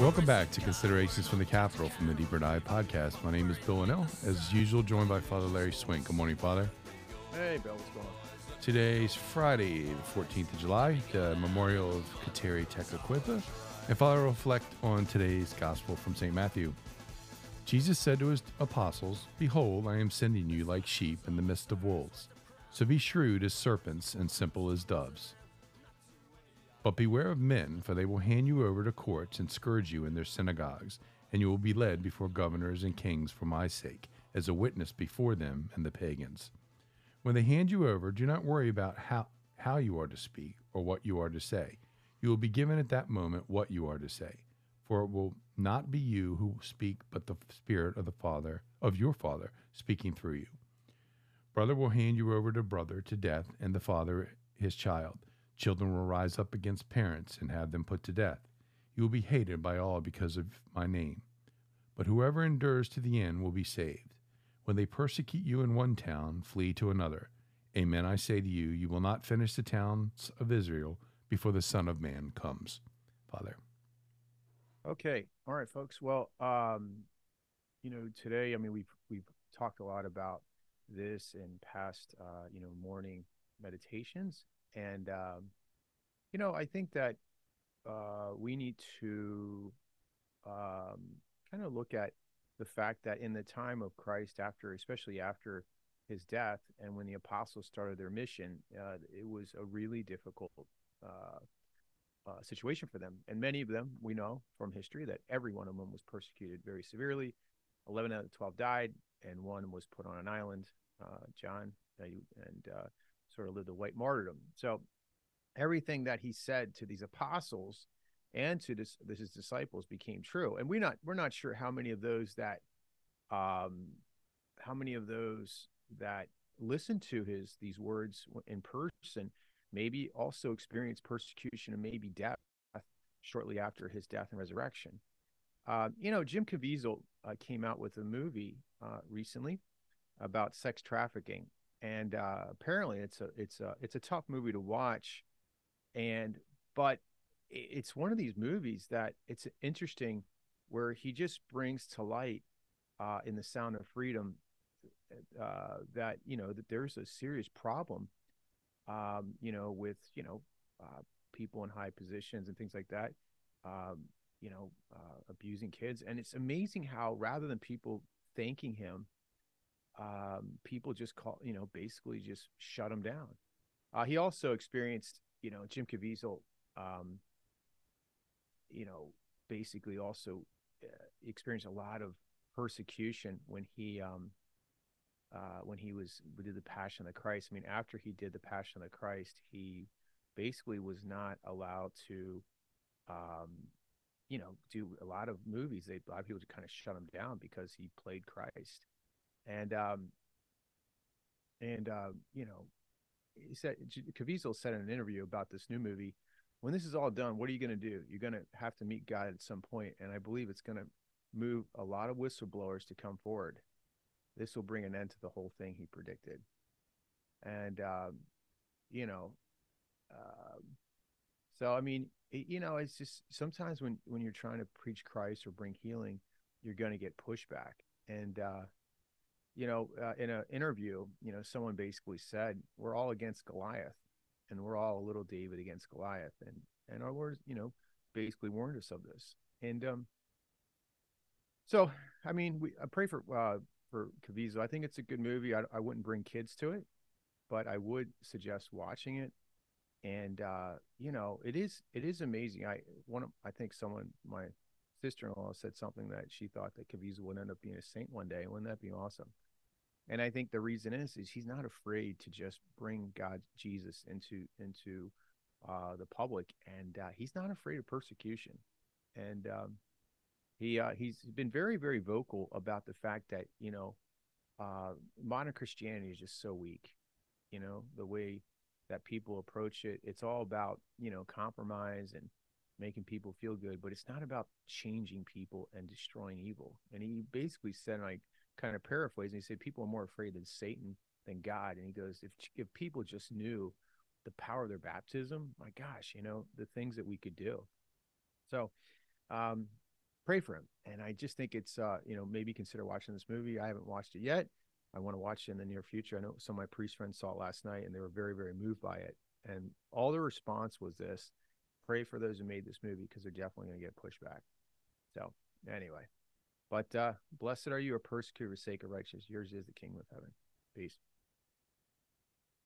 Welcome back to Considerations from the Capitol from the Deeper Dive podcast. My name is Bill Wannall, as usual, joined by Father Larry Swink. Good morning, Father. Hey, Bill, what's going on? Today's Friday, the 14th of July, the memorial of Kateri Tekakwitha. And Father reflect on today's gospel from St. Matthew. Jesus said to his apostles, Behold, I am sending you like sheep in the midst of wolves. So be shrewd as serpents and simple as doves. But beware of men, for they will hand you over to courts and scourge you in their synagogues, and you will be led before governors and kings for my sake, as a witness before them and the pagans. When they hand you over, do not worry about how, how you are to speak or what you are to say. You will be given at that moment what you are to say, for it will not be you who speak, but the Spirit of the Father, of your Father, speaking through you. Brother will hand you over to brother to death, and the father his child. Children will rise up against parents and have them put to death. You will be hated by all because of my name. But whoever endures to the end will be saved. When they persecute you in one town, flee to another. Amen, I say to you, you will not finish the towns of Israel before the Son of Man comes. Father. Okay. All right, folks. Well, um, you know, today, I mean, we've we've talked a lot about this in past, uh, you know, morning meditations, and um, you know, I think that uh, we need to um, kind of look at the fact that in the time of Christ, after, especially after his death, and when the apostles started their mission, uh, it was a really difficult uh, uh, situation for them. And many of them, we know from history that every one of them was persecuted very severely. 11 out of 12 died, and one was put on an island, uh, John, and uh, sort of lived a white martyrdom. So everything that he said to these apostles and to this, his disciples became true. And we're not we're not sure how many of those that um how many of those that listened to his these words in person maybe also experienced persecution and maybe death shortly after his death and resurrection. Uh, you know, Jim Caviezel uh, came out with a movie uh, recently about sex trafficking, and uh, apparently it's a it's a it's a tough movie to watch, and but it's one of these movies that it's interesting where he just brings to light uh, in the Sound of Freedom uh, that you know that there's a serious problem, um, you know, with you know uh, people in high positions and things like that, um, you know, uh, abusing kids, and it's amazing how rather than people thanking him um, people just call, you know, basically just shut him down. Uh, he also experienced, you know, Jim Caviezel, um, you know, basically also uh, experienced a lot of persecution when he, um, uh, when he was did the Passion of the Christ. I mean, after he did the Passion of the Christ, he basically was not allowed to, um, you know, do a lot of movies. They a lot of people just kind of shut him down because he played Christ and um, and uh, you know, he said Caviezel said in an interview about this new movie, when this is all done, what are you going to do? You're going to have to meet God at some point, and I believe it's going to move a lot of whistleblowers to come forward. This will bring an end to the whole thing he predicted, and um, you know, uh, so I mean, you know, it's just sometimes when when you're trying to preach Christ or bring healing, you're going to get pushback, and uh, you know, uh, in an interview, you know, someone basically said, "We're all against Goliath, and we're all a little David against Goliath," and and our Lord, you know, basically warned us of this. And um, so, I mean, we I pray for uh, for Caviezel. I think it's a good movie. I, I wouldn't bring kids to it, but I would suggest watching it. And uh, you know, it is it is amazing. I one of, I think someone my sister-in-law said something that she thought that Caviezel would end up being a saint one day. Wouldn't that be awesome? and I think the reason is is he's not afraid to just bring God Jesus into into uh, the public, and uh, he's not afraid of persecution, and um, he uh, he's been very very vocal about the fact that you know uh, modern Christianity is just so weak, you know the way that people approach it. It's all about you know compromise and making people feel good, but it's not about changing people and destroying evil. And he basically said like kind of paraphrasing, he said people are more afraid of Satan than God. And he goes, if if people just knew the power of their baptism, my gosh, you know, the things that we could do. So um, pray for him. And I just think it's, uh, you know, maybe consider watching this movie. I haven't watched it yet. I want to watch it in the near future. I know some of my priest friends saw it last night and they were very, very moved by it. And all the response was this pray for those who made this movie because they're definitely going to get pushback. So, anyway, but uh, blessed are you, a persecutor for sake of righteousness. Yours is the kingdom of heaven. Peace.